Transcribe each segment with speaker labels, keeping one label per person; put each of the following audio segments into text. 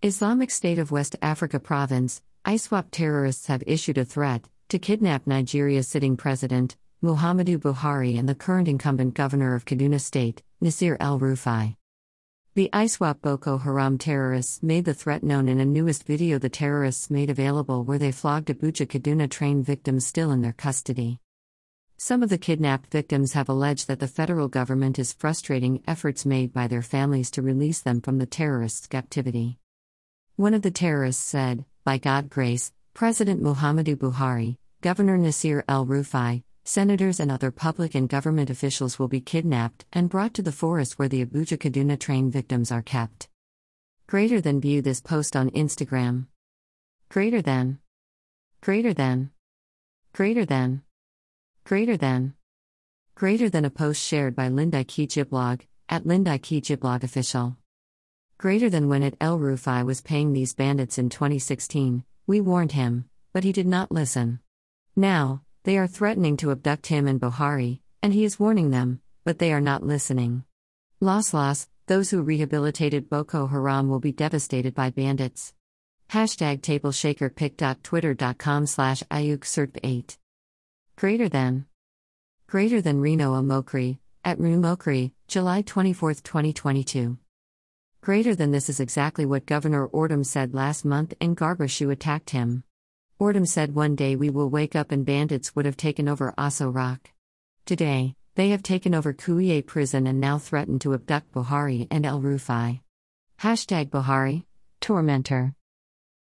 Speaker 1: Islamic State of West Africa Province, ISWAP terrorists have issued a threat to kidnap Nigeria's sitting president, Muhammadu Buhari, and the current incumbent governor of Kaduna State, Nasir El Rufai. The ISWAP Boko Haram terrorists made the threat known in a newest video the terrorists made available where they flogged Abuja Kaduna train victims still in their custody. Some of the kidnapped victims have alleged that the federal government is frustrating efforts made by their families to release them from the terrorists' captivity. One of the terrorists said, By God grace, President Muhammadu Buhari, Governor Nasir El Rufai, senators, and other public and government officials will be kidnapped and brought to the forest where the Abuja Kaduna train victims are kept. Greater than view this post on Instagram. Greater than. Greater than. Greater than. Greater than. Greater than a post shared by Linda Ikeji Blog, at Linda Ikeji Blog official greater than when at El Rufai was paying these bandits in 2016. We warned him, but he did not listen. Now, they are threatening to abduct him and Buhari, and he is warning them, but they are not listening. Loss loss, those who rehabilitated Boko Haram will be devastated by bandits. Hashtag tableshakerpic.twitter.com slash ayuk 8 Greater than. Greater than Reno Omokri, at Rumokri, July 24, 2022. Greater than this is exactly what Governor Ortom said last month in Garbasu attacked him. Ortom said one day we will wake up and bandits would have taken over Aso Rock. Today, they have taken over Kuje prison and now threaten to abduct Buhari and El Rufai. Hashtag Buhari, tormentor.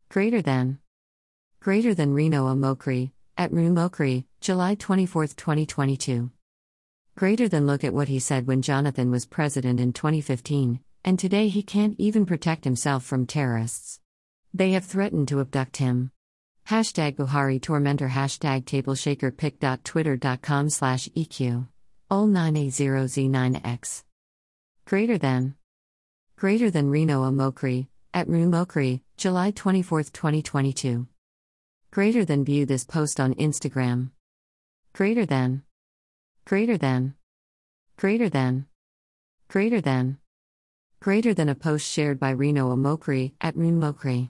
Speaker 1: Greater than. Greater than Reno Omokri, at Rumokri, July 24, 2022. Greater than look at what he said when Jonathan was president in 2015 and today he can't even protect himself from terrorists. They have threatened to abduct him. Hashtag Buhari Tormentor Hashtag tableshakerpic.twitter.com slash EQ. Ol 9A0Z9X. Greater than. Greater than Reno Omokri, at Rumokri, July 24, 2022. Greater than view this post on Instagram. Greater than. Greater than. Greater than. Greater than greater than a post shared by Reno Omokri at Mokri.